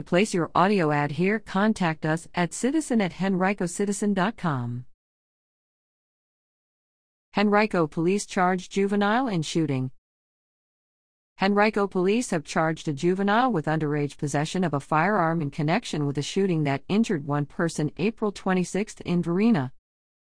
To place your audio ad here, contact us at citizen at henricocitizen.com. Henrico police charge juvenile in shooting. Henrico police have charged a juvenile with underage possession of a firearm in connection with a shooting that injured one person April 26 in Varina.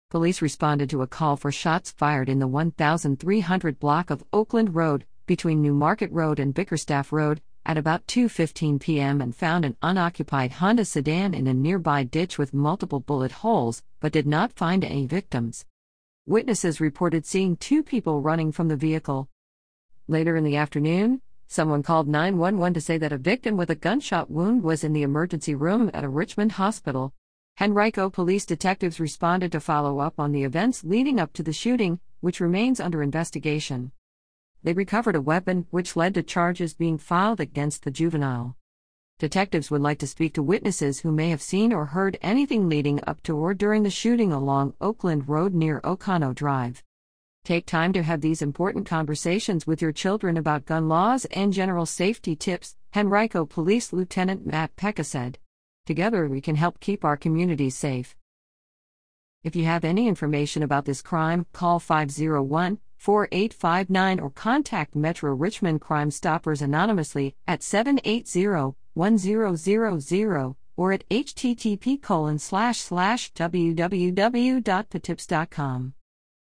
Police responded to a call for shots fired in the 1300 block of Oakland Road, between Newmarket Road and Bickerstaff Road, at about 2:15 p.m. and found an unoccupied Honda sedan in a nearby ditch with multiple bullet holes, but did not find any victims. Witnesses reported seeing two people running from the vehicle. Later in the afternoon, someone called 911 to say that a victim with a gunshot wound was in the emergency room at a Richmond hospital. Henrico police detectives responded to follow up on the events leading up to the shooting, which remains under investigation. They recovered a weapon, which led to charges being filed against the juvenile. Detectives would like to speak to witnesses who may have seen or heard anything leading up to or during the shooting along Oakland Road near Ocano Drive. Take time to have these important conversations with your children about gun laws and general safety tips, Henrico Police Lieutenant Matt Pecka said. Together we can help keep our communities safe. If you have any information about this crime, call 501 4859 or contact Metro Richmond Crime Stoppers anonymously at 780 1000 or at http colon slash slash www.patips.com.